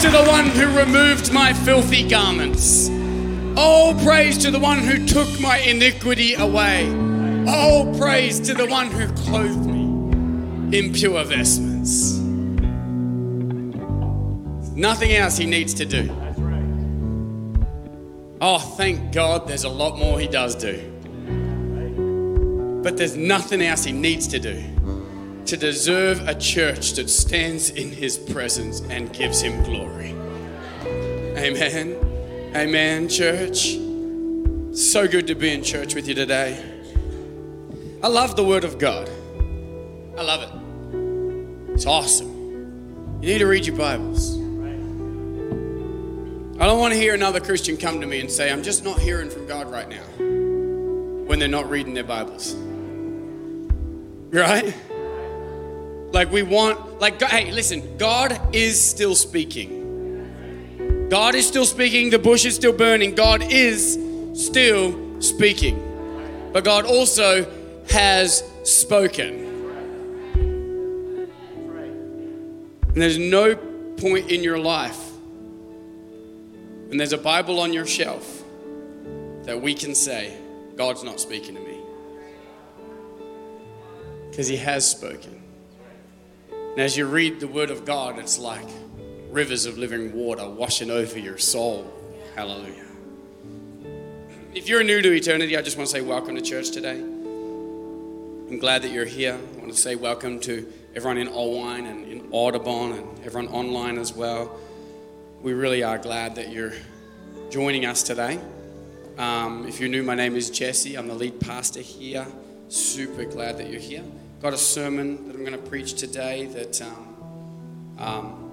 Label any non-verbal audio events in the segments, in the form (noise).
to the one who removed my filthy garments. All praise to the one who took my iniquity away. All praise to the one who clothed me in pure vestments. Nothing else he needs to do. Oh, thank God there's a lot more he does do. But there's nothing else he needs to do to deserve a church that stands in his presence and gives him glory. Amen. Amen, church. So good to be in church with you today. I love the Word of God. I love it. It's awesome. You need to read your Bibles. I don't want to hear another Christian come to me and say, I'm just not hearing from God right now when they're not reading their Bibles. Right? Like we want, like, hey, listen, God is still speaking. God is still speaking. The bush is still burning. God is still speaking. But God also has spoken. And there's no point in your life and there's a Bible on your shelf that we can say, God's not speaking to me. Because He has spoken. And as you read the Word of God, it's like rivers of living water washing over your soul. Hallelujah. If you're new to eternity, I just want to say welcome to church today. I'm glad that you're here. I want to say welcome to everyone in Oelwein and in Audubon and everyone online as well we really are glad that you're joining us today. Um, if you're new, my name is Jesse. I'm the lead pastor here. Super glad that you're here. Got a sermon that I'm going to preach today that um, um,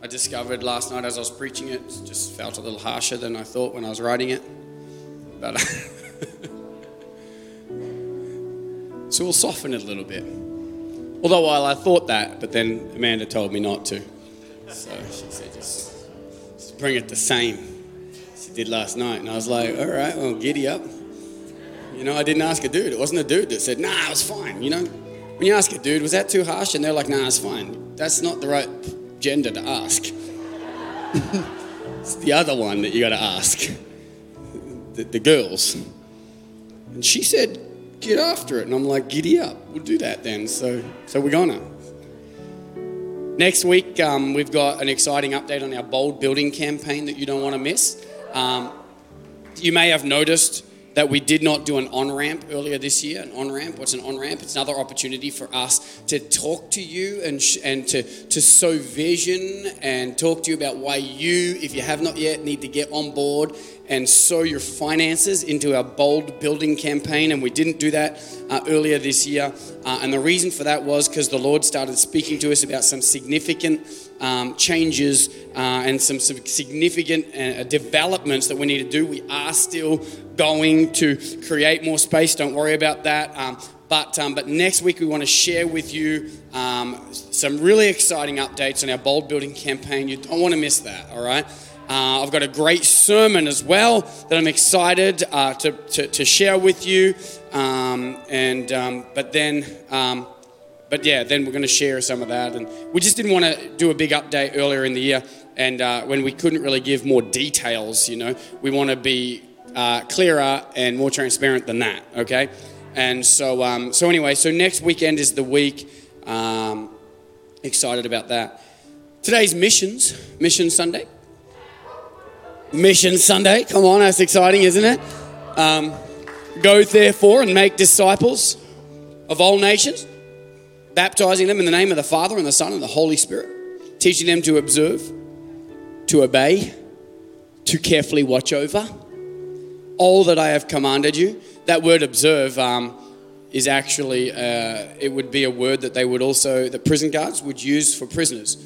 I discovered last night as I was preaching it. it. Just felt a little harsher than I thought when I was writing it. But (laughs) so we'll soften it a little bit. Although while I thought that, but then Amanda told me not to. So she said, just, just bring it the same she did last night. And I was like, all right, well, giddy up. You know, I didn't ask a dude. It wasn't a dude that said, nah, it was fine. You know, when you ask a dude, was that too harsh? And they're like, nah, it's fine. That's not the right gender to ask. it's the other one that you got to ask the, the girls. And she said, get after it. And I'm like, giddy up. We'll do that then. So, so we're gonna. Next week, um, we've got an exciting update on our bold building campaign that you don't want to miss. Um, you may have noticed that we did not do an on ramp earlier this year. An on ramp, what's an on ramp? It's another opportunity for us to talk to you and, sh- and to, to sow vision and talk to you about why you, if you have not yet, need to get on board and sow your finances into our bold building campaign. And we didn't do that uh, earlier this year. Uh, and the reason for that was because the Lord started speaking to us about some significant um, changes uh, and some, some significant uh, developments that we need to do. We are still going to create more space. Don't worry about that. Um, but, um, but next week, we want to share with you um, some really exciting updates on our bold building campaign. You don't want to miss that, all right? Uh, I've got a great sermon as well that I'm excited uh, to, to, to, share with you. Um, and um, but then, um, but yeah, then we're going to share some of that. And we just didn't want to do a big update earlier in the year, and uh, when we couldn't really give more details, you know, we want to be uh, clearer and more transparent than that. Okay, and so um, so anyway, so next weekend is the week. Um, excited about that. Today's missions, Mission Sunday. Mission Sunday. Come on, that's exciting, isn't it? Um, Go therefore and make disciples of all nations, baptizing them in the name of the Father and the Son and the Holy Spirit, teaching them to observe, to obey, to carefully watch over all that I have commanded you. That word observe um, is actually, uh, it would be a word that they would also, the prison guards would use for prisoners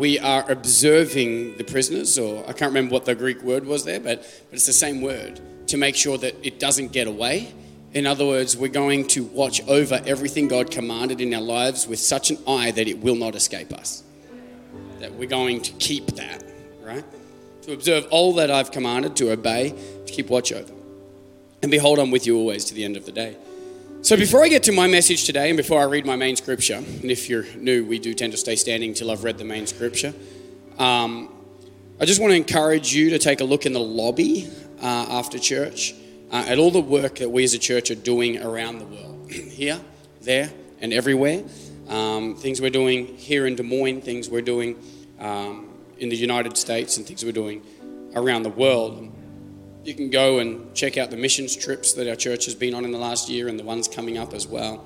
we are observing the prisoners, or I can't remember what the Greek word was there, but, but it's the same word to make sure that it doesn't get away. In other words, we're going to watch over everything God commanded in our lives with such an eye that it will not escape us. That we're going to keep that, right? To observe all that I've commanded, to obey, to keep watch over. And behold, I'm with you always to the end of the day. So, before I get to my message today and before I read my main scripture, and if you're new, we do tend to stay standing till I've read the main scripture. Um, I just want to encourage you to take a look in the lobby uh, after church uh, at all the work that we as a church are doing around the world, (clears throat) here, there, and everywhere. Um, things we're doing here in Des Moines, things we're doing um, in the United States, and things we're doing around the world. You can go and check out the missions trips that our church has been on in the last year and the ones coming up as well.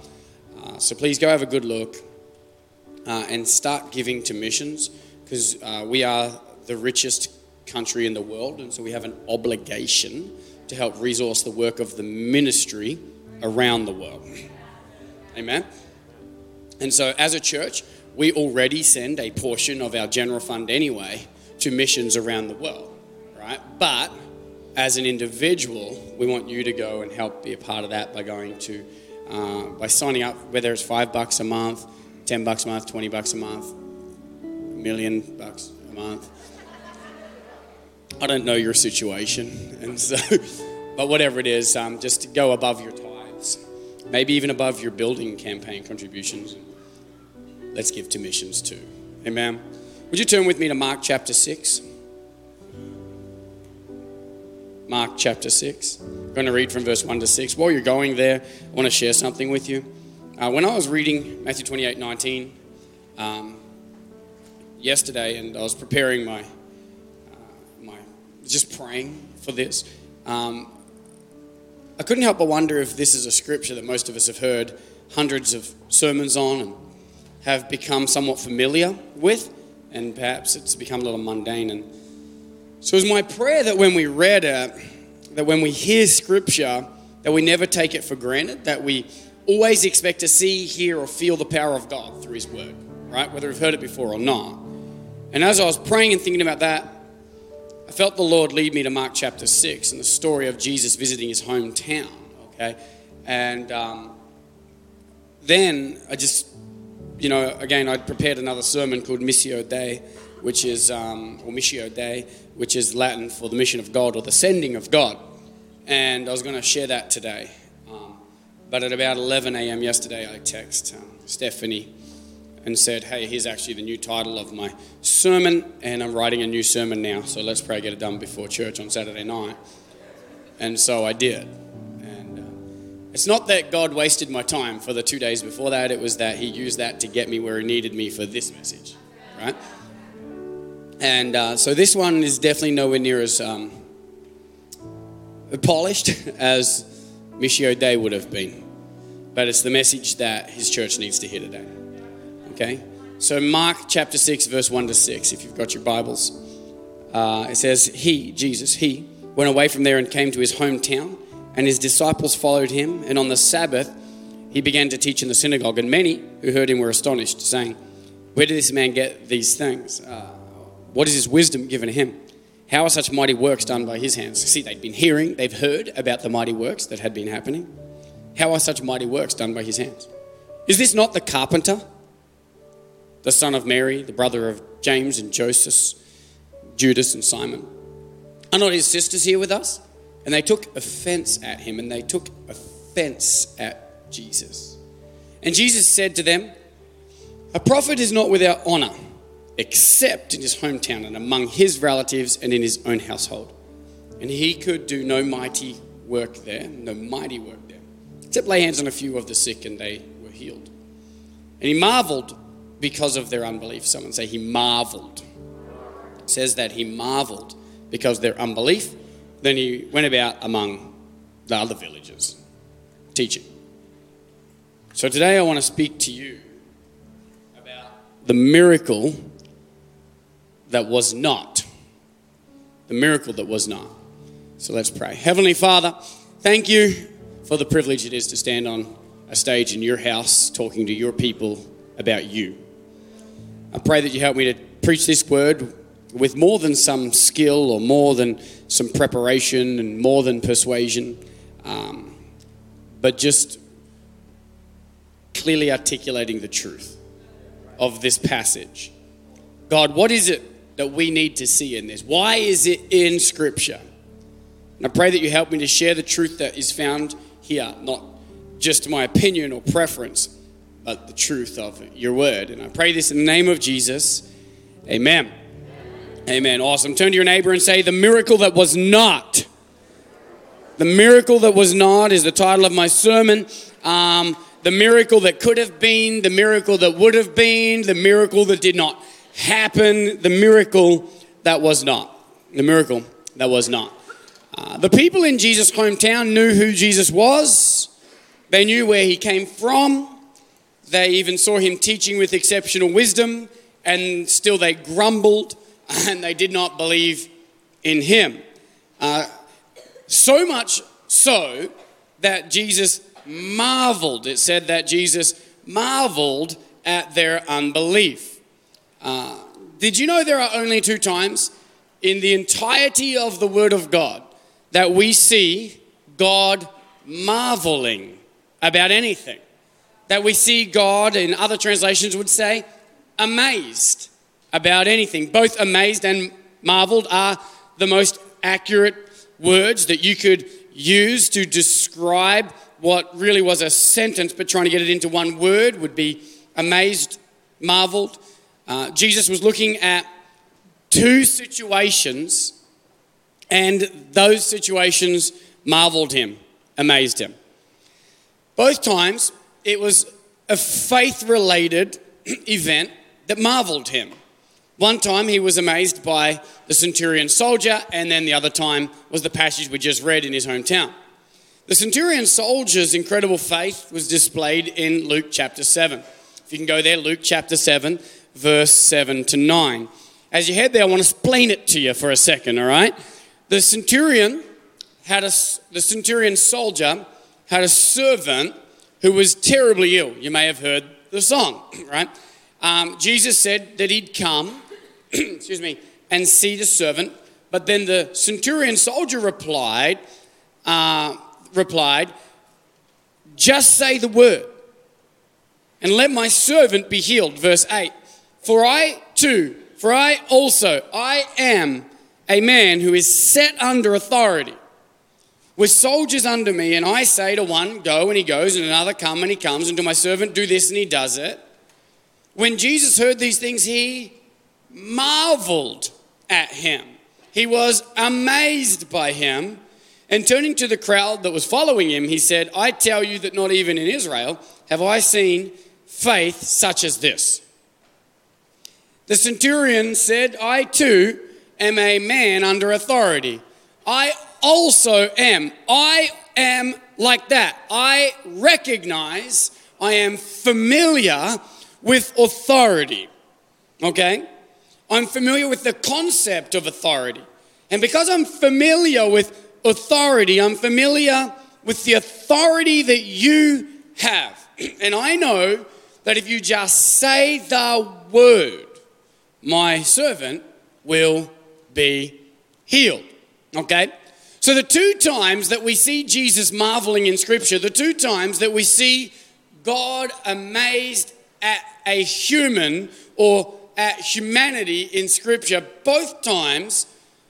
Uh, so please go have a good look uh, and start giving to missions because uh, we are the richest country in the world, and so we have an obligation to help resource the work of the ministry around the world. Amen. And so, as a church, we already send a portion of our general fund anyway to missions around the world, right? But as an individual, we want you to go and help be a part of that by going to, uh, by signing up, whether it's five bucks a month, 10 bucks a month, 20 bucks a month, a million bucks a month. I don't know your situation, and so, (laughs) but whatever it is, um, just go above your tithes, maybe even above your building campaign contributions. Let's give to missions too. Amen. Would you turn with me to Mark chapter 6? Mark chapter 6. I'm going to read from verse 1 to 6. While you're going there, I want to share something with you. Uh, when I was reading Matthew 28 19 um, yesterday, and I was preparing my, uh, my just praying for this, um, I couldn't help but wonder if this is a scripture that most of us have heard hundreds of sermons on and have become somewhat familiar with, and perhaps it's become a little mundane. And so it's my prayer that when we read it, that when we hear scripture, that we never take it for granted, that we always expect to see, hear, or feel the power of God through His Word, right? Whether we've heard it before or not. And as I was praying and thinking about that, I felt the Lord lead me to Mark chapter 6 and the story of Jesus visiting his hometown, okay? And um, then I just, you know, again, I'd prepared another sermon called Missio Dei, which is, um, or Missio Dei, which is Latin for the mission of God or the sending of God. And I was going to share that today. Um, but at about 11 a.m. yesterday, I text um, Stephanie and said, Hey, here's actually the new title of my sermon, and I'm writing a new sermon now, so let's pray get it done before church on Saturday night. And so I did. It's not that God wasted my time for the two days before that, it was that He used that to get me where He needed me for this message, right? And uh, so this one is definitely nowhere near as um, polished (laughs) as Missio Dei would have been. But it's the message that his church needs to hear today. Okay? So, Mark chapter 6, verse 1 to 6, if you've got your Bibles, uh, it says, He, Jesus, he, went away from there and came to his hometown, and his disciples followed him. And on the Sabbath, he began to teach in the synagogue, and many who heard him were astonished, saying, Where did this man get these things? Uh, what is his wisdom given to him? How are such mighty works done by his hands? See, they'd been hearing, they've heard about the mighty works that had been happening. How are such mighty works done by his hands? Is this not the carpenter, the son of Mary, the brother of James and Joseph, Judas and Simon? Are not his sisters here with us? And they took offense at him, and they took offense at Jesus. And Jesus said to them, A prophet is not without honor except in his hometown and among his relatives and in his own household. And he could do no mighty work there, no mighty work there, except lay hands on a few of the sick and they were healed. And he marveled because of their unbelief. Someone say he marveled. It says that he marveled because of their unbelief. Then he went about among the other villages teaching. So today I want to speak to you about the miracle that was not. The miracle that was not. So let's pray. Heavenly Father, thank you for the privilege it is to stand on a stage in your house talking to your people about you. I pray that you help me to preach this word with more than some skill or more than some preparation and more than persuasion, um, but just clearly articulating the truth of this passage. God, what is it that we need to see in this? Why is it in Scripture? And I pray that you help me to share the truth that is found here, not just my opinion or preference, but the truth of your word. And I pray this in the name of Jesus. Amen. Amen. Awesome. Turn to your neighbor and say, The miracle that was not. The miracle that was not is the title of my sermon. Um, the miracle that could have been, the miracle that would have been, the miracle that did not happen, the miracle that was not. The miracle that was not. Uh, the people in Jesus' hometown knew who Jesus was, they knew where he came from, they even saw him teaching with exceptional wisdom, and still they grumbled and they did not believe in him. Uh, so much so that Jesus marveled. It said that Jesus marveled at their unbelief. Uh, did you know there are only two times in the entirety of the Word of God that we see God marveling about anything? That we see God, in other translations would say, amazed about anything. Both amazed and marveled are the most accurate words that you could use to describe what really was a sentence, but trying to get it into one word would be amazed, marveled. Uh, Jesus was looking at two situations, and those situations marveled him, amazed him. Both times, it was a faith related (clears throat) event that marveled him. One time he was amazed by the centurion soldier, and then the other time was the passage we just read in his hometown. The centurion soldier's incredible faith was displayed in Luke chapter 7. If you can go there, Luke chapter 7, verse 7 to 9. As you head there, I want to explain it to you for a second, all right? The centurion had a, the centurion soldier had a servant who was terribly ill. You may have heard the song, (clears throat) right? Um, Jesus said that he'd come (clears throat) excuse me, and see the servant. But then the centurion soldier replied, uh, replied, just say the word and let my servant be healed. Verse 8. For I too, for I also, I am a man who is set under authority with soldiers under me, and I say to one, Go, and he goes, and another, Come, and he comes, and to my servant, Do this, and he does it. When Jesus heard these things, he marveled at him. He was amazed by him. And turning to the crowd that was following him, he said, I tell you that not even in Israel have I seen faith such as this. The centurion said, I too am a man under authority. I also am. I am like that. I recognize, I am familiar with authority. Okay? I'm familiar with the concept of authority. And because I'm familiar with authority, I'm familiar with the authority that you have. (clears throat) And I know that if you just say the word, my servant will be healed. Okay? So, the two times that we see Jesus marveling in Scripture, the two times that we see God amazed at a human or at humanity in Scripture, both times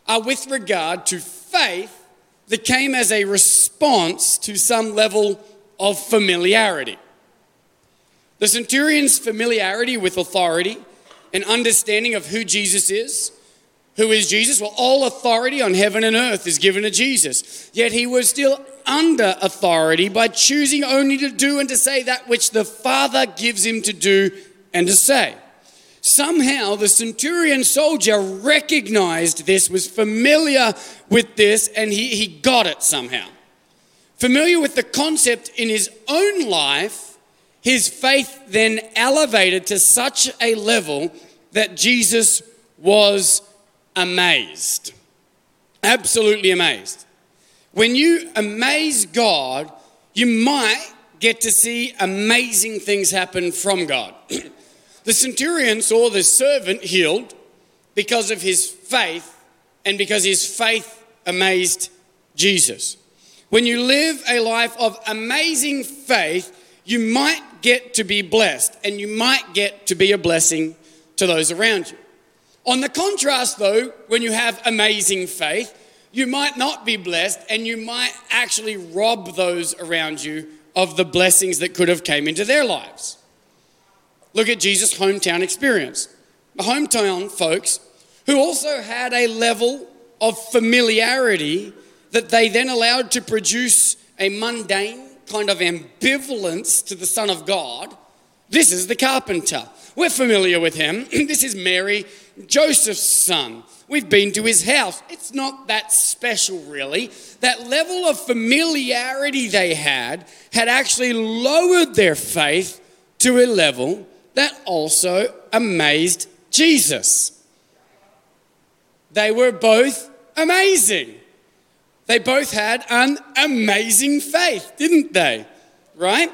are with regard to faith that came as a response to some level of familiarity. The centurion's familiarity with authority and understanding of who Jesus is. Who is Jesus? Well, all authority on heaven and earth is given to Jesus. Yet he was still under authority by choosing only to do and to say that which the Father gives him to do and to say. Somehow the centurion soldier recognized this, was familiar with this, and he, he got it somehow. Familiar with the concept in his own life, his faith then elevated to such a level that Jesus was amazed. Absolutely amazed. When you amaze God, you might get to see amazing things happen from God. (clears throat) The centurion saw the servant healed because of his faith and because his faith amazed Jesus. When you live a life of amazing faith, you might get to be blessed and you might get to be a blessing to those around you. On the contrast, though, when you have amazing faith, you might not be blessed and you might actually rob those around you of the blessings that could have came into their lives. Look at Jesus' hometown experience. The hometown folks who also had a level of familiarity that they then allowed to produce a mundane kind of ambivalence to the Son of God. This is the carpenter. We're familiar with him. (clears throat) this is Mary, Joseph's son. We've been to his house. It's not that special, really. That level of familiarity they had had actually lowered their faith to a level that also amazed Jesus. They were both amazing. They both had an amazing faith, didn't they? Right?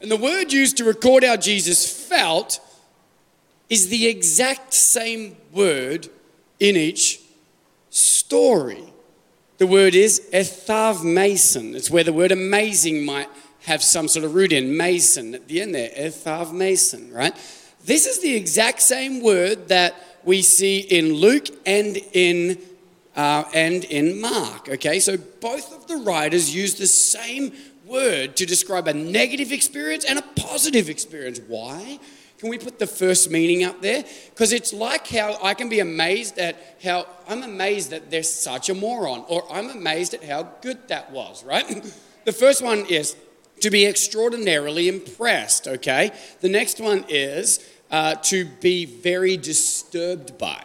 And the word used to record how Jesus felt is the exact same word in each story. The word is ethavmason. It's where the word amazing might have some sort of root in. Mason at the end there, ethavmason, right? This is the exact same word that we see in Luke and in uh, and in Mark. Okay, so both of the writers use the same word to describe a negative experience and a positive experience. Why? Can we put the first meaning up there? Because it's like how I can be amazed at how I'm amazed that there's such a moron, or I'm amazed at how good that was, right? (laughs) the first one is to be extraordinarily impressed, okay? The next one is uh, to be very disturbed by.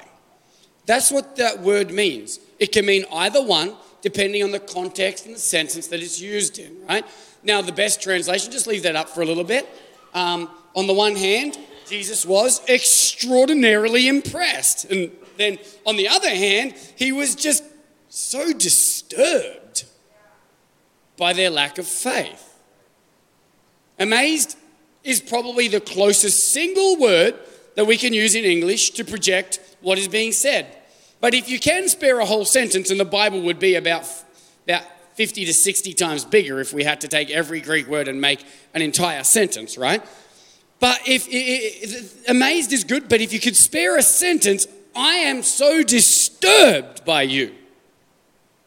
That's what that word means. It can mean either one, depending on the context and the sentence that it's used in, right? Now, the best translation, just leave that up for a little bit. Um, on the one hand, Jesus was extraordinarily impressed. And then on the other hand, he was just so disturbed by their lack of faith. Amazed is probably the closest single word that we can use in English to project what is being said. But if you can spare a whole sentence, and the Bible would be about, about 50 to 60 times bigger if we had to take every Greek word and make an entire sentence, right? But if, if, amazed is good, but if you could spare a sentence, I am so disturbed by you,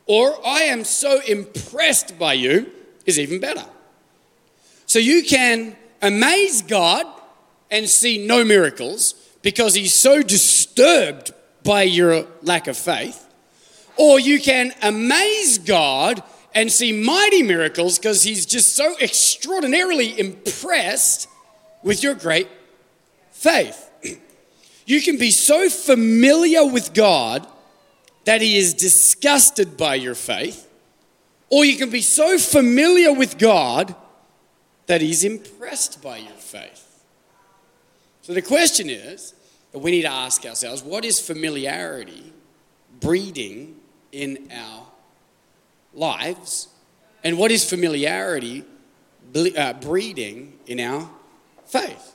or I am so impressed by you, is even better. So you can amaze God and see no miracles because he's so disturbed by your lack of faith, or you can amaze God and see mighty miracles because he's just so extraordinarily impressed with your great faith. (clears throat) You can be so familiar with God that he is disgusted by your faith, or you can be so familiar with God that he's impressed by your faith. So the question is, that we need to ask ourselves what is familiarity breeding in our lives? And what is familiarity uh, breeding in our faith?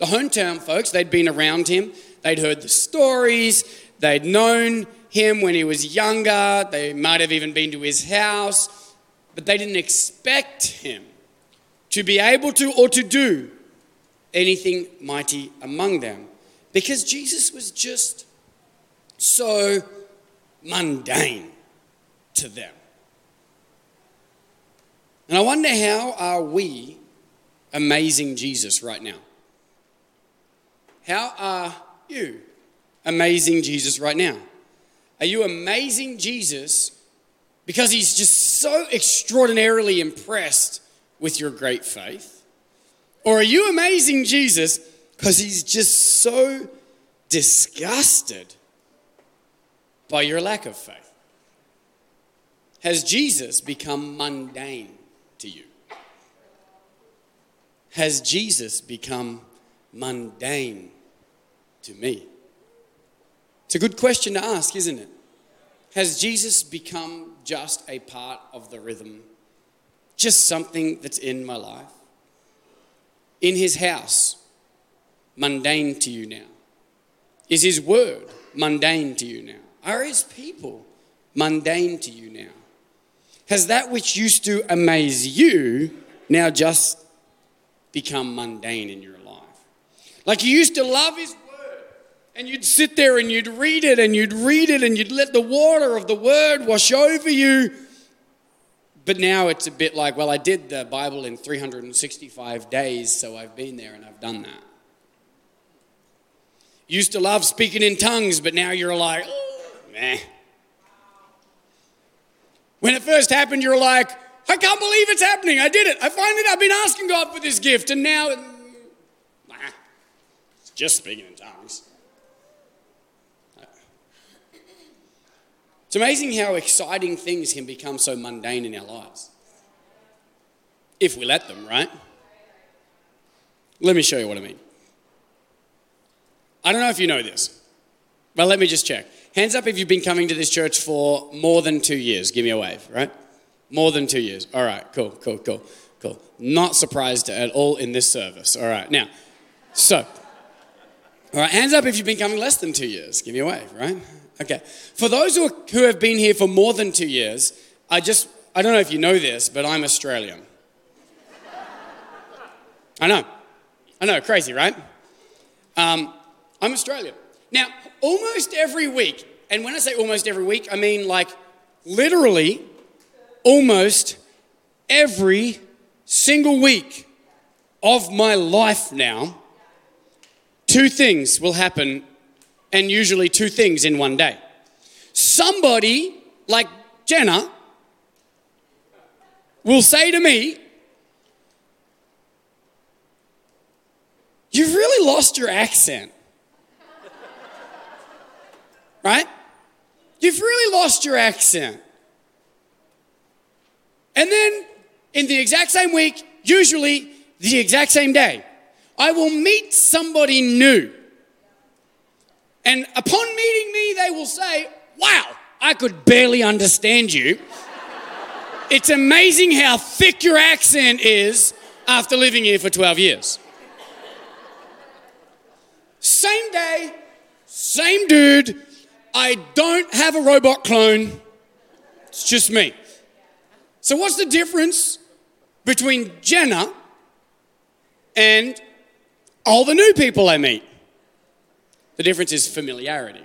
The hometown folks, they'd been around him, they'd heard the stories, they'd known him when he was younger, they might have even been to his house, but they didn't expect him to be able to or to do anything mighty among them because Jesus was just so mundane to them. And I wonder how are we amazing Jesus right now? How are you amazing Jesus right now? Are you amazing Jesus because he's just so extraordinarily impressed with your great faith? Or are you amazing Jesus because he's just so disgusted by your lack of faith. Has Jesus become mundane to you? Has Jesus become mundane to me? It's a good question to ask, isn't it? Has Jesus become just a part of the rhythm? Just something that's in my life? In his house, mundane to you now? Is His word mundane to you now? Are His people mundane to you now? Has that which used to amaze you now just become mundane in your life? Like you used to love His word, and you'd sit there and you'd read it and you'd read it and you'd let the water of the word wash over you. But now it's a bit like, well, I did the Bible in 365 days, so I've been there and I've done that. used to love speaking in tongues, but now you're like, meh. When it first happened, you're like, I can't believe it's happening. I did it. I finally, I've been asking God for this gift, and now, it's just speaking in tongues. It's amazing how exciting things can become so mundane in our lives. If we let them, right? Let me show you what I mean. I don't know if you know this, but let me just check. Hands up if you've been coming to this church for more than two years. Give me a wave, right? More than two years. All right, cool, cool, cool, cool. Not surprised at all in this service. All right, now, so, all right, hands up if you've been coming less than two years. Give me a wave, right? Okay. For those who, who have been here for more than two years, I just, I don't know if you know this, but I'm Australian. I know. I know, crazy, right? Um, I'm Australian. Now, almost every week, and when I say almost every week, I mean like literally almost every single week of my life now, two things will happen, and usually two things in one day. Somebody like Jenna will say to me, You've really lost your accent. (laughs) Right? You've really lost your accent. And then in the exact same week, usually the exact same day, I will meet somebody new. And upon meeting me, they will say, Wow, I could barely understand you. it's amazing how thick your accent is after living here for 12 years. Same day, same dude. I don't have a robot clone. It's just me. So, what's the difference between Jenna and all the new people I meet? The difference is familiarity.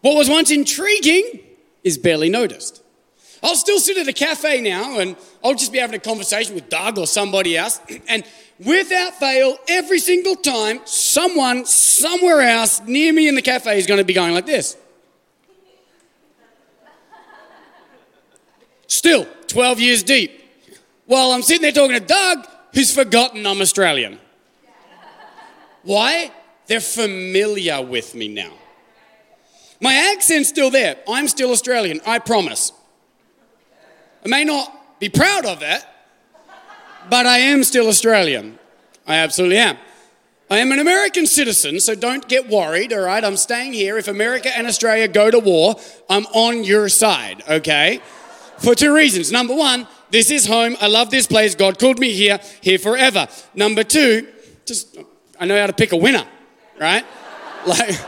What was once intriguing is barely noticed. I'll still sit at a cafe now and I'll just be having a conversation with Doug or somebody else, (clears throat) and without fail, every single time, someone somewhere else near me in the cafe is going to be going like this. Still, 12 years deep. While I'm sitting there talking to Doug, who's forgotten I'm Australian. Why? They're familiar with me now. My accent's still there. I'm still Australian, I promise. I may not be proud of that, but I am still Australian. I absolutely am. I am an American citizen, so don't get worried, all right? I'm staying here. If America and Australia go to war, I'm on your side, okay? For two reasons. Number one, this is home. I love this place. God called me here, here forever. Number two, just I know how to pick a winner, right? Like,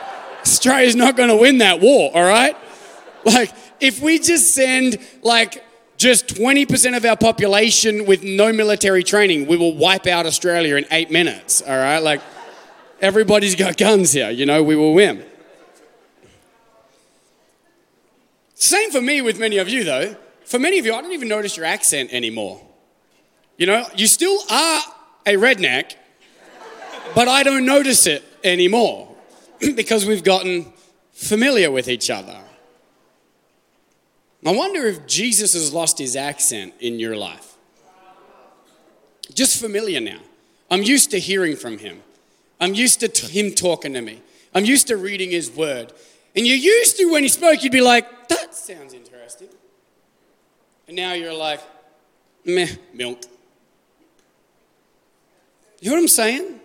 Australia's not going to win that war, all right? Like, if we just send like just 20% of our population with no military training, we will wipe out Australia in eight minutes, all right? Like, everybody's got guns here, you know, we will win. Same for me with many of you, though. For many of you, I don't even notice your accent anymore. You know, you still are a redneck, but I don't notice it anymore (clears throat) because we've gotten familiar with each other. I wonder if Jesus has lost his accent in your life. Just familiar now. I'm used to hearing from him. I'm used to t- him talking to me. I'm used to reading his word. And you used to, when he spoke, you'd be like, that sounds interesting. And now you're like, meh, milk. You know what I'm saying?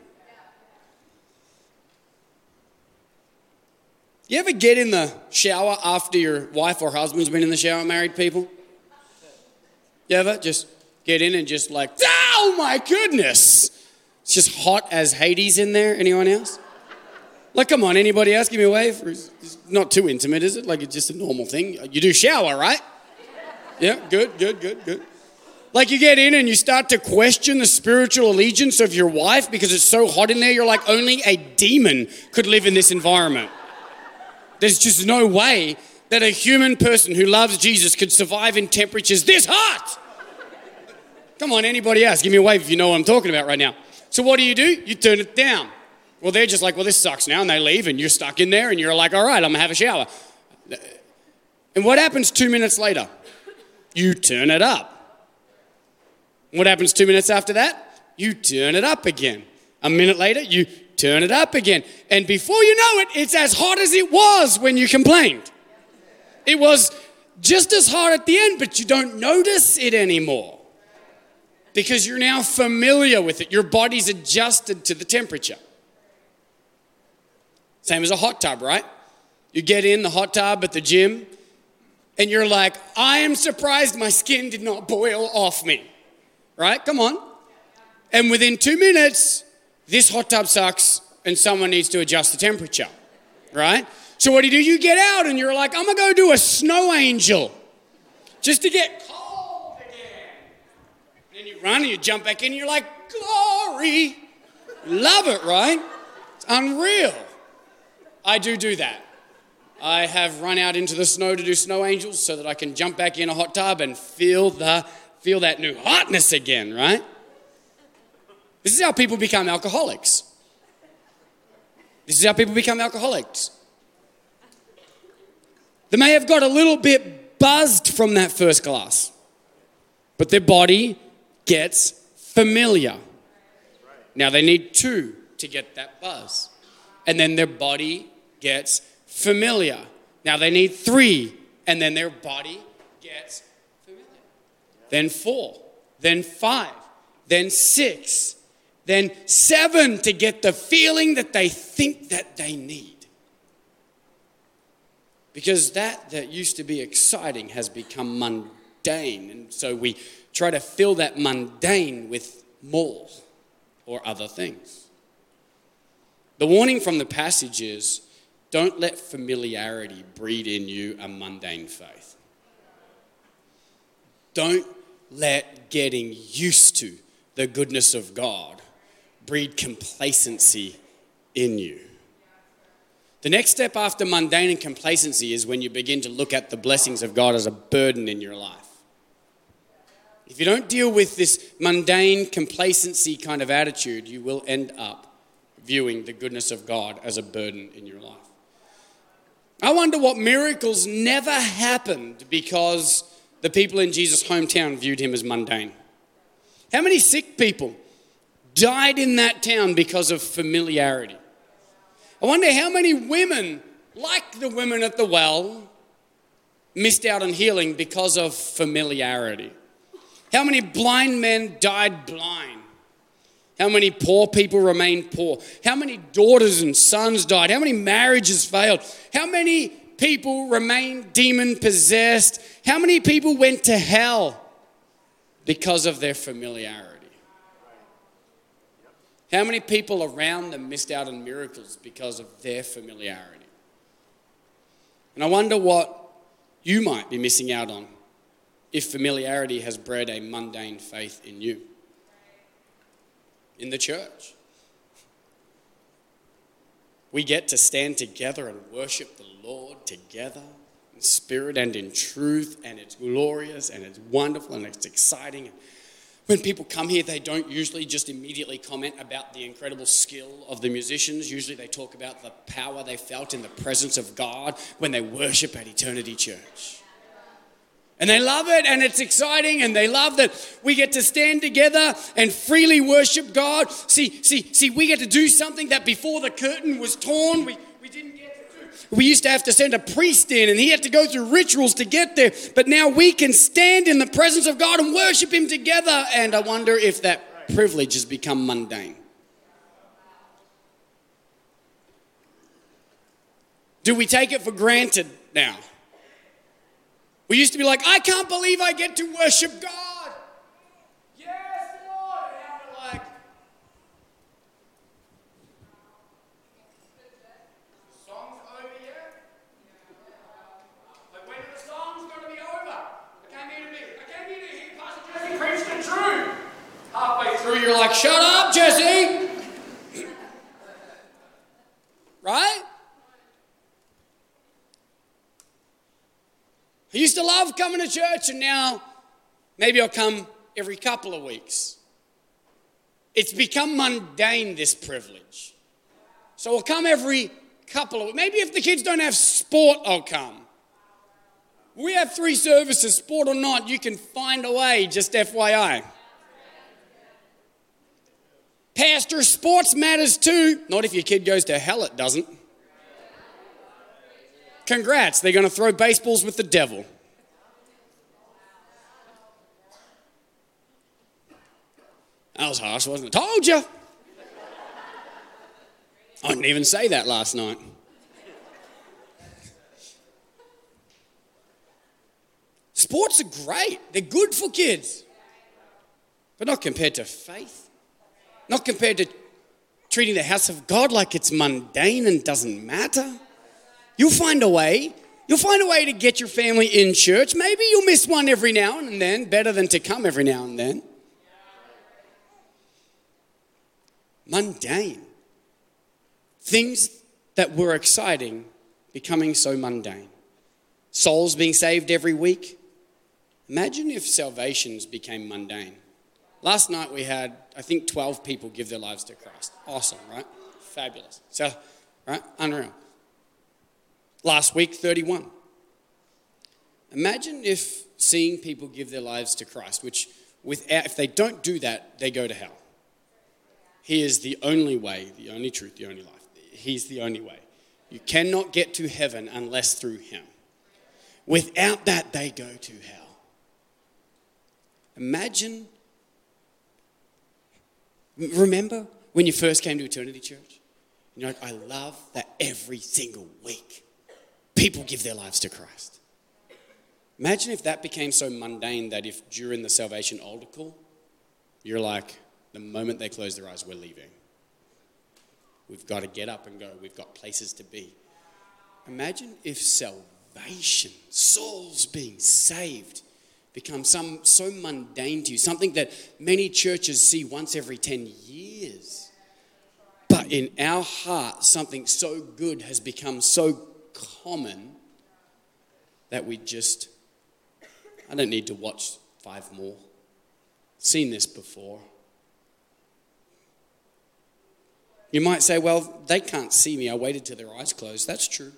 You ever get in the shower after your wife or husband's been in the shower, married people? You ever just get in and just like, oh my goodness, it's just hot as Hades in there. Anyone else? Like, come on, anybody else? Give me a wave. It's not too intimate, is it? Like, it's just a normal thing. You do shower, right? Yeah, good, good, good, good. Like, you get in and you start to question the spiritual allegiance of your wife because it's so hot in there. You're like, only a demon could live in this environment. There's just no way that a human person who loves Jesus could survive in temperatures this hot. Come on, anybody else? Give me a wave if you know what I'm talking about right now. So, what do you do? You turn it down. Well, they're just like, well, this sucks now, and they leave, and you're stuck in there, and you're like, all right, I'm gonna have a shower. And what happens two minutes later? You turn it up. What happens two minutes after that? You turn it up again. A minute later, you turn it up again. And before you know it, it's as hot as it was when you complained. It was just as hot at the end, but you don't notice it anymore because you're now familiar with it. Your body's adjusted to the temperature. Same as a hot tub, right? You get in the hot tub at the gym and you're like, I am surprised my skin did not boil off me, right? Come on. And within two minutes, this hot tub sucks and someone needs to adjust the temperature, right? So what do you do? You get out and you're like, I'm gonna go do a snow angel just to get cold again. And then you run and you jump back in and you're like, glory. Love it, right? It's unreal. I do do that. I have run out into the snow to do snow angels so that I can jump back in a hot tub and feel the feel that new hotness again, right? This is how people become alcoholics. This is how people become alcoholics. They may have got a little bit buzzed from that first glass, but their body gets familiar. Now they need two to get that buzz. And then their body gets familiar. Now they need three, and then their body gets familiar. Then four, then five, then six, then seven to get the feeling that they think that they need. Because that that used to be exciting has become mundane. And so we try to fill that mundane with more or other things. The warning from the passage is don't let familiarity breed in you a mundane faith. Don't let getting used to the goodness of God breed complacency in you. The next step after mundane and complacency is when you begin to look at the blessings of God as a burden in your life. If you don't deal with this mundane complacency kind of attitude, you will end up viewing the goodness of God as a burden in your life. I wonder what miracles never happened because the people in Jesus' hometown viewed him as mundane. How many sick people died in that town because of familiarity? I wonder how many women, like the women at the well, missed out on healing because of familiarity. How many blind men died blind? How many poor people remained poor? How many daughters and sons died? How many marriages failed? How many people remained demon possessed? How many people went to hell because of their familiarity? How many people around them missed out on miracles because of their familiarity? And I wonder what you might be missing out on if familiarity has bred a mundane faith in you, in the church. We get to stand together and worship the Lord together in spirit and in truth, and it's glorious and it's wonderful and it's exciting when people come here, they don't usually just immediately comment about the incredible skill of the musicians. Usually they talk about the power they felt in the presence of God when they worship at Eternity Church. And they love it and it's exciting and they love that we get to stand together and freely worship God. See, see, see, we get to do something that before the curtain was torn, we, we didn't we used to have to send a priest in and he had to go through rituals to get there. But now we can stand in the presence of God and worship him together. And I wonder if that privilege has become mundane. Do we take it for granted now? We used to be like, I can't believe I get to worship God. Like, shut up, Jesse. right? I used to love coming to church, and now maybe I'll come every couple of weeks. It's become mundane, this privilege. So I'll come every couple of maybe if the kids don't have sport, I'll come. We have three services, sport or not, you can find a way, just FYI. Pastor, sports matters too. Not if your kid goes to hell, it doesn't. Congrats, they're going to throw baseballs with the devil. That was harsh, wasn't it? Told you. I didn't even say that last night. Sports are great, they're good for kids, but not compared to faith, not compared to treating the house of God like it's mundane and doesn't matter. You'll find a way. You'll find a way to get your family in church. Maybe you'll miss one every now and then, better than to come every now and then. Mundane. Things that were exciting becoming so mundane. Souls being saved every week. Imagine if salvations became mundane. Last night we had, I think, 12 people give their lives to Christ. Awesome, right? Fabulous. So, right? Unreal. Last week, 31. Imagine if seeing people give their lives to Christ, which without, if they don't do that, they go to hell. He is the only way, the only truth, the only life. He's the only way. You cannot get to heaven unless through Him. Without that, they go to hell. Imagine, remember when you first came to Eternity Church? You're like, I love that every single week people give their lives to Christ. Imagine if that became so mundane that if during the salvation altar call, you're like, the moment they close their eyes, we're leaving. We've got to get up and go. We've got places to be. Imagine if salvation, souls being saved, become some so mundane to you, something that many churches see once every 10 years. But in our heart, something so good has become so common that we just, I don't need to watch five more. Seen this before. You might say, well, they can't see me. I waited till their eyes closed. That's true.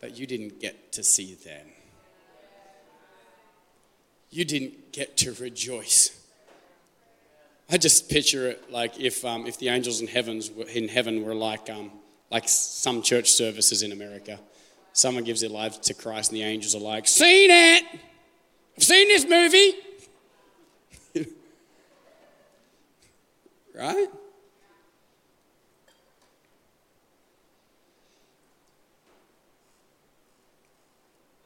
But you didn't get to see them. You didn't get to rejoice. I just picture it like if, um, if the angels in, heavens were, in heaven were like, um, like some church services in America. Someone gives their life to Christ, and the angels are like, Seen it! I've seen this movie! (laughs) right?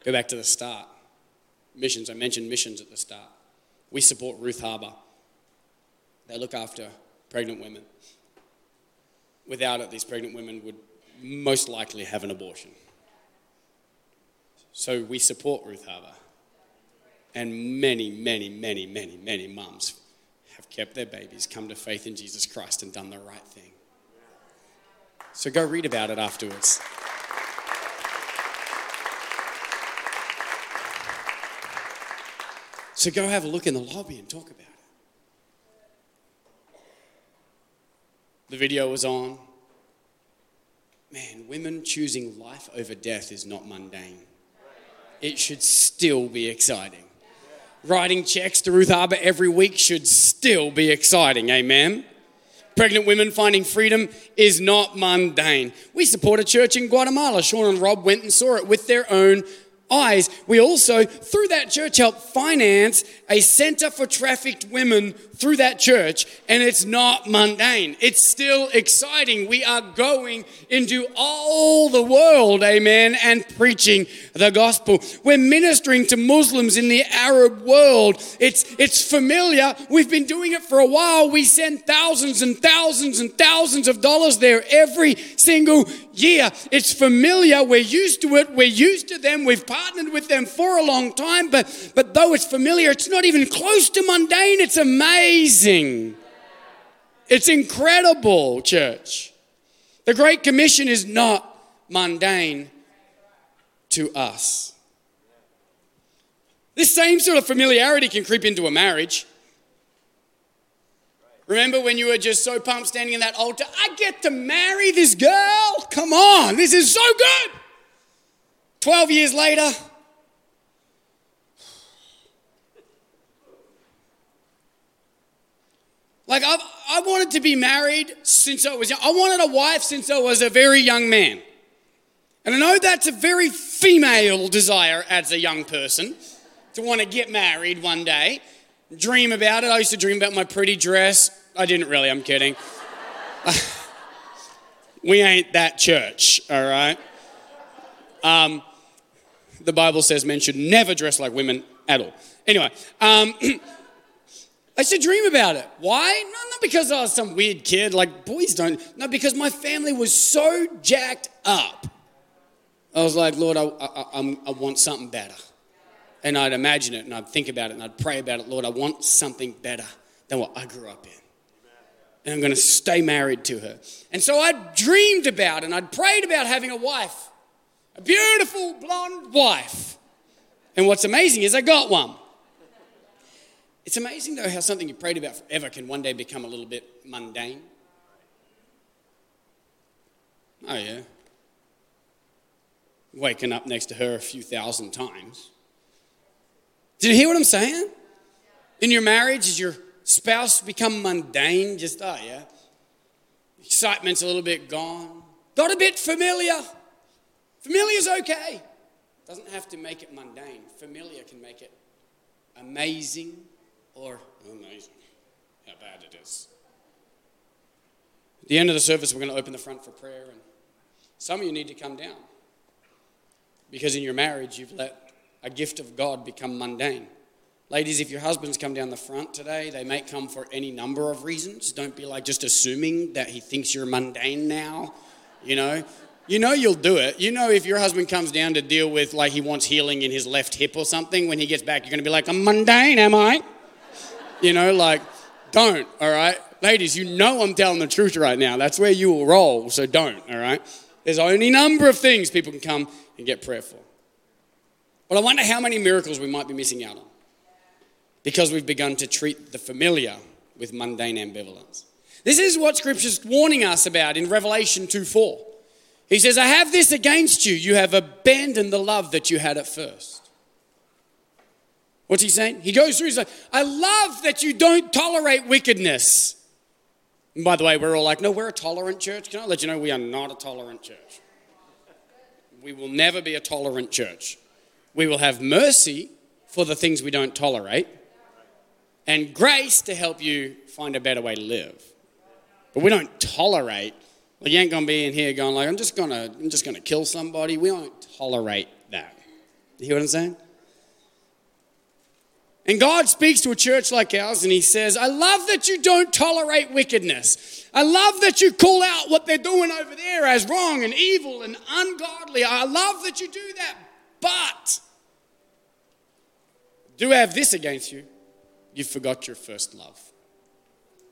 Go back to the start. Missions, I mentioned missions at the start. We support Ruth Harbour. They look after pregnant women. Without it, these pregnant women would most likely have an abortion. So we support Ruth Harbour. And many, many, many, many, many mums have kept their babies, come to faith in Jesus Christ, and done the right thing. So go read about it afterwards. So go have a look in the lobby and talk about it. The video was on. Man, women choosing life over death is not mundane. It should still be exciting. Writing checks to Ruth Harbour every week should still be exciting. Amen. Pregnant women finding freedom is not mundane. We support a church in Guatemala. Sean and Rob went and saw it with their own eyes. We also, through that church, help finance a center for trafficked women through that church, and it's not mundane. It's still exciting. We are going into all the world, amen, and preaching the gospel. We're ministering to Muslims in the Arab world. It's, it's familiar. We've been doing it for a while. We send thousands and thousands and thousands of dollars there every single year. It's familiar. We're used to it. We're used to them. We've partnered with them for a long time, but, but though it's familiar, it's not even close to mundane. It's amazing. It's incredible, church. The Great Commission is not mundane to us. This same sort of familiarity can creep into a marriage. Remember when you were just so pumped standing in that altar? I get to marry this girl? Come on, this is so good. 12 years later, Like, I've, I wanted to be married since I was young. I wanted a wife since I was a very young man. And I know that's a very female desire as a young person to want to get married one day, dream about it. I used to dream about my pretty dress. I didn't really, I'm kidding. (laughs) we ain't that church, all right? Um, the Bible says men should never dress like women at all. Anyway, um, (clears throat) I used to dream about it. Why? Not, not because I was some weird kid, like boys don't. No, because my family was so jacked up. I was like, Lord, I, I, I want something better. And I'd imagine it and I'd think about it and I'd pray about it. Lord, I want something better than what I grew up in. And I'm going to stay married to her. And so I dreamed about and I'd prayed about having a wife, a beautiful blonde wife. And what's amazing is I got one. It's amazing, though, how something you prayed about forever can one day become a little bit mundane. Oh, yeah. Waking up next to her a few thousand times. Did you hear what I'm saying? In your marriage, does your spouse become mundane? Just, oh, yeah. Excitement's a little bit gone. Got a bit familiar. Familiar's okay. Doesn't have to make it mundane. Familiar can make it amazing or amazing how bad it is. At the end of the service, we're going to open the front for prayer, and some of you need to come down because in your marriage, you've let a gift of God become mundane. Ladies, if your husbands come down the front today, they may come for any number of reasons. Don't be like just assuming that he thinks you're mundane now. You know, you know you'll do it. You know if your husband comes down to deal with like he wants healing in his left hip or something, when he gets back, you're to be like, I'm mundane, am I? You know, like, don't, all right? Ladies, you know I'm telling the truth right now. That's where you will roll, so don't, all right? There's only a number of things people can come and get prayer for. But I wonder how many miracles we might be missing out on because we've begun to treat the familiar with mundane ambivalence. This is what Scripture's warning us about in Revelation 2 4. He says, I have this against you. You have abandoned the love that you had at first. What's he saying? He goes through, he's like, I love that you don't tolerate wickedness. And by the way, we're all like, no, we're a tolerant church. Can I let you know we are not a tolerant church? We will never be a tolerant church. We will have mercy for the things we don't tolerate and grace to help you find a better way to live. But we don't tolerate. Like you ain't gonna be in here going like, I'm just gonna, I'm just gonna kill somebody. We don't tolerate that. You hear what I'm saying? And God speaks to a church like ours and He says, I love that you don't tolerate wickedness. I love that you call out what they're doing over there as wrong and evil and ungodly. I love that you do that. But do have this against you you've forgot your first love.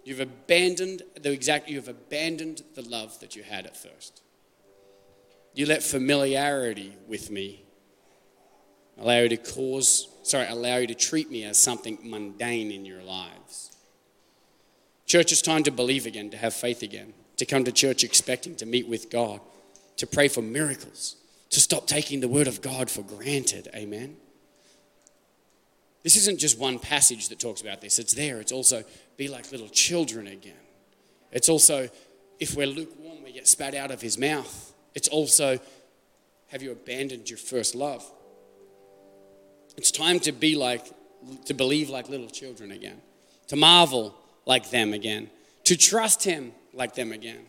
You've abandoned the exact, you've abandoned the love that you had at first. You let familiarity with me allow you to cause sorry, allow you to treat me as something mundane in your lives. Church, it's time to believe again, to have faith again, to come to church expecting to meet with God, to pray for miracles, to stop taking the word of God for granted. Amen. This isn't just one passage that talks about this, it's there. It's also be like little children again. It's also, if we're lukewarm, we get spat out of his mouth. It's also, have you abandoned your first love? It's time to be like, to believe like little children again, to marvel like them again, to trust Him like them again.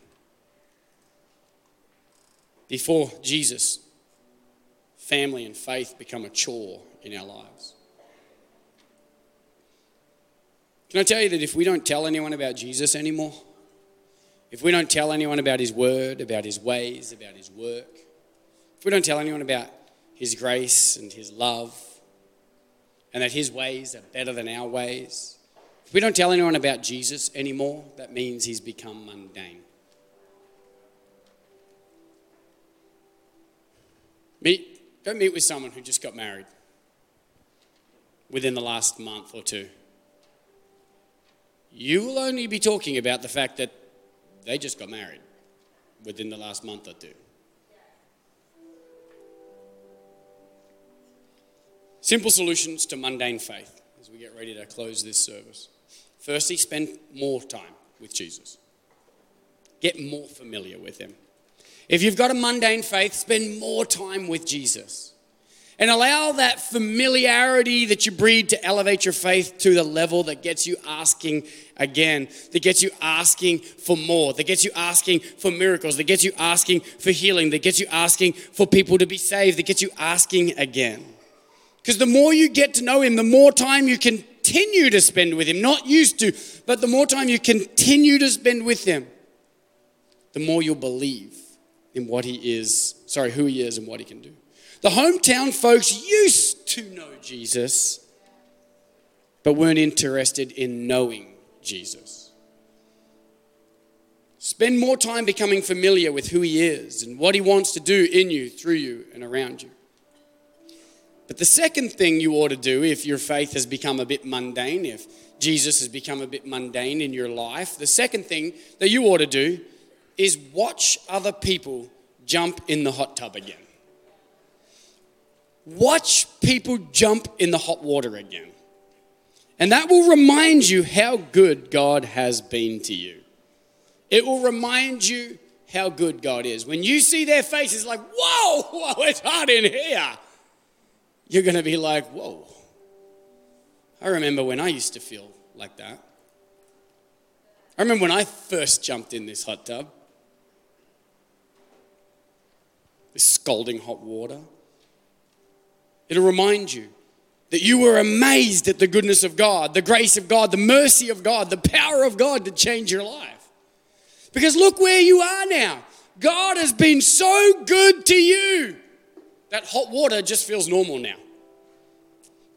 Before Jesus, family and faith become a chore in our lives. Can I tell you that if we don't tell anyone about Jesus anymore, if we don't tell anyone about His word, about His ways, about His work, if we don't tell anyone about His grace and His love, and that his ways are better than our ways. If we don't tell anyone about Jesus anymore, that means he's become mundane. Meet, go meet with someone who just got married within the last month or two. You will only be talking about the fact that they just got married within the last month or two. Simple solutions to mundane faith as we get ready to close this service. Firstly, spend more time with Jesus. Get more familiar with him. If you've got a mundane faith, spend more time with Jesus. And allow that familiarity that you breed to elevate your faith to the level that gets you asking again, that gets you asking for more, that gets you asking for miracles, that gets you asking for healing, that gets you asking for people to be saved, that gets you asking again. Because the more you get to know Him, the more time you continue to spend with Him. Not used to, but the more time you continue to spend with Him, the more you'll believe in what He is, sorry, who He is and what He can do. The hometown folks used to know Jesus, but weren't interested in knowing Jesus. Spend more time becoming familiar with who He is and what He wants to do in you, through you, and around you. But the second thing you ought to do if your faith has become a bit mundane, if Jesus has become a bit mundane in your life, the second thing that you ought to do is watch other people jump in the hot tub again. Watch people jump in the hot water again. And that will remind you how good God has been to you. It will remind you how good God is. When you see their faces like, whoa, whoa it's hot in here you're going to be like, whoa. I remember when I used to feel like that. I remember when I first jumped in this hot tub, this scalding hot water. It'll remind you that you were amazed at the goodness of God, the grace of God, the mercy of God, the power of God to change your life. Because look where you are now. God has been so good to you. That hot water just feels normal now.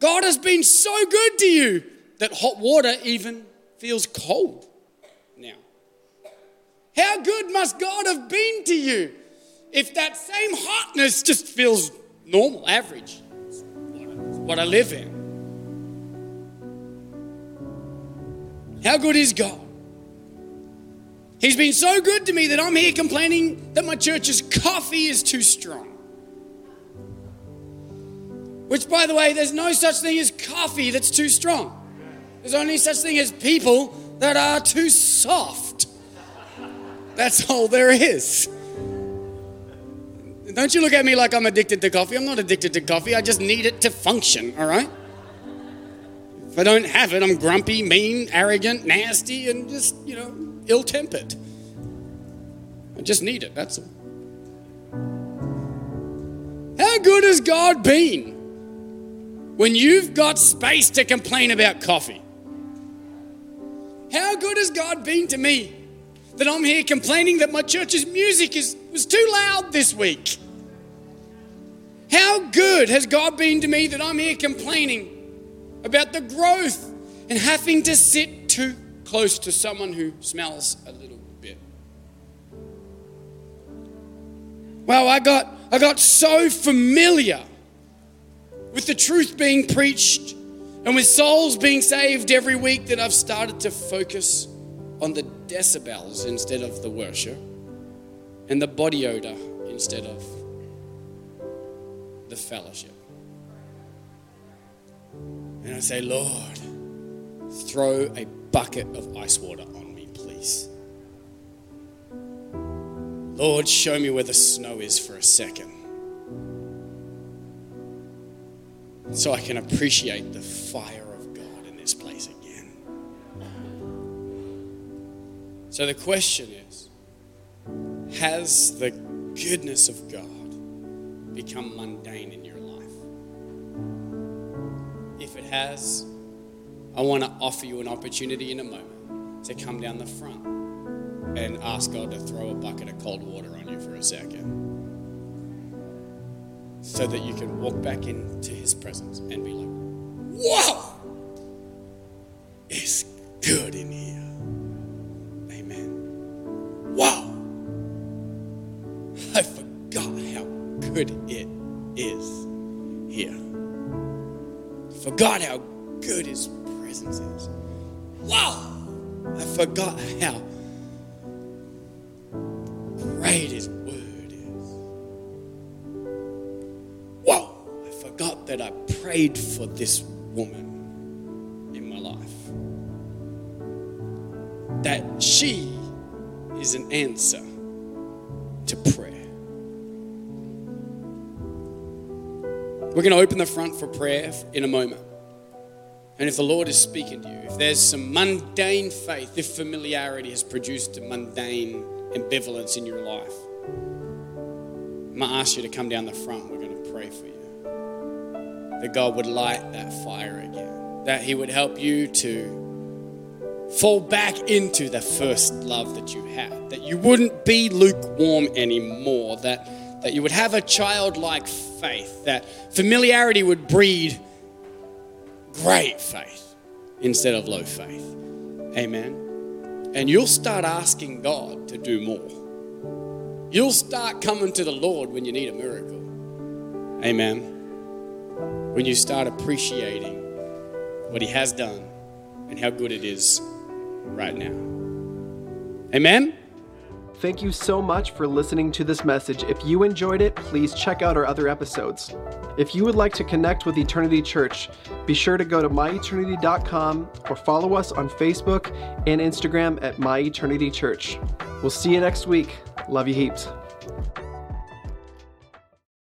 God has been so good to you that hot water even feels cold now. How good must God have been to you if that same hotness just feels normal, average? What I live in. How good is God? He's been so good to me that I'm here complaining that my church's coffee is too strong. Which, by the way, there's no such thing as coffee that's too strong. There's only such thing as people that are too soft. That's all there is. Don't you look at me like I'm addicted to coffee. I'm not addicted to coffee. I just need it to function, all right? If I don't have it, I'm grumpy, mean, arrogant, nasty, and just, you know, ill tempered. I just need it, that's all. How good has God been? when you've got space to complain about coffee. How good has God been to me that I'm here complaining that my church's music is, was too loud this week? How good has God been to me that I'm here complaining about the growth and having to sit too close to someone who smells a little bit? Well, I got I got so familiar with the truth being preached and with souls being saved every week that I've started to focus on the decibels instead of the worship and the body odor instead of the fellowship. And I say, Lord, throw a bucket of ice water on me, please. Lord, show me where the snow is for a second. so I can appreciate the fire So the question is Has the goodness of God become mundane in your life? If it has, I want to offer you an opportunity in a moment to come down the front and ask God to throw a bucket of cold water on you for a second so that you can walk back into his presence and be like, whoa, it's good in here. Wow. I forgot how good it is here. Forgot how good his presence is. Wow. I forgot how great His Word is. Wow, I forgot that I prayed for this woman in my life. That she is an answer to prayer. We're going to open the front for prayer in a moment. And if the Lord is speaking to you, if there's some mundane faith, if familiarity has produced a mundane ambivalence in your life, I'm going to ask you to come down the front. We're going to pray for you. That God would light that fire again. That He would help you to fall back into the first love that you had. That you wouldn't be lukewarm anymore. That that you would have a childlike faith, that familiarity would breed great faith instead of low faith. Amen. And you'll start asking God to do more. You'll start coming to the Lord when you need a miracle. Amen. When you start appreciating what He has done and how good it is right now. Amen. Thank you so much for listening to this message. If you enjoyed it, please check out our other episodes. If you would like to connect with Eternity Church, be sure to go to myeternity.com or follow us on Facebook and Instagram at My Eternity Church. We'll see you next week. Love you heaps.